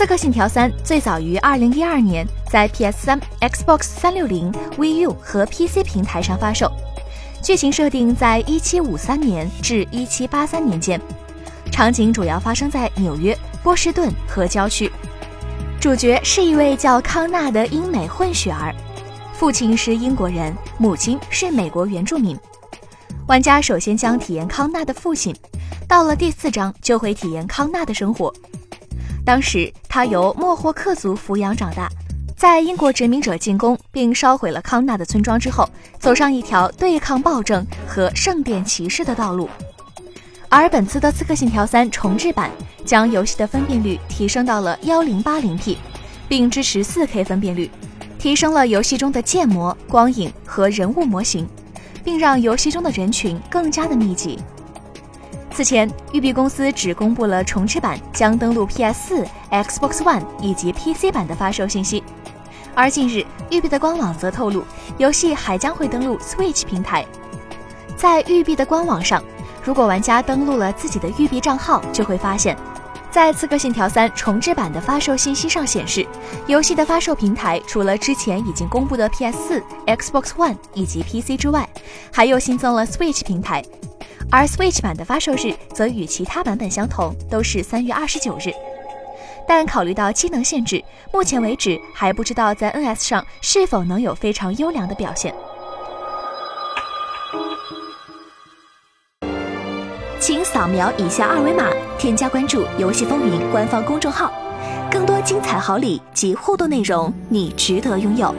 刺客信条三最早于二零一二年在 PS 三、Xbox 三六零、VU 和 PC 平台上发售。剧情设定在一七五三年至一七八三年间，场景主要发生在纽约、波士顿和郊区。主角是一位叫康纳的英美混血儿，父亲是英国人，母亲是美国原住民。玩家首先将体验康纳的父亲，到了第四章就会体验康纳的生活。当时他由莫霍克族抚养长大，在英国殖民者进攻并烧毁了康纳的村庄之后，走上一条对抗暴政和圣殿骑士的道路。而本次的《刺客信条三》重置版将游戏的分辨率提升到了幺零八零 P，并支持四 K 分辨率，提升了游戏中的建模、光影和人物模型，并让游戏中的人群更加的密集。此前，育碧公司只公布了重置版将登陆 PS4、Xbox One 以及 PC 版的发售信息，而近日，育碧的官网则透露，游戏还将会登陆 Switch 平台。在育碧的官网上，如果玩家登录了自己的育碧账号，就会发现，在《刺客信条3》重置版的发售信息上显示，游戏的发售平台除了之前已经公布的 PS4、Xbox One 以及 PC 之外，还又新增了 Switch 平台。而 Switch 版的发售日则与其他版本相同，都是三月二十九日。但考虑到机能限制，目前为止还不知道在 NS 上是否能有非常优良的表现。请扫描以下二维码，添加关注“游戏风云”官方公众号，更多精彩好礼及互动内容，你值得拥有。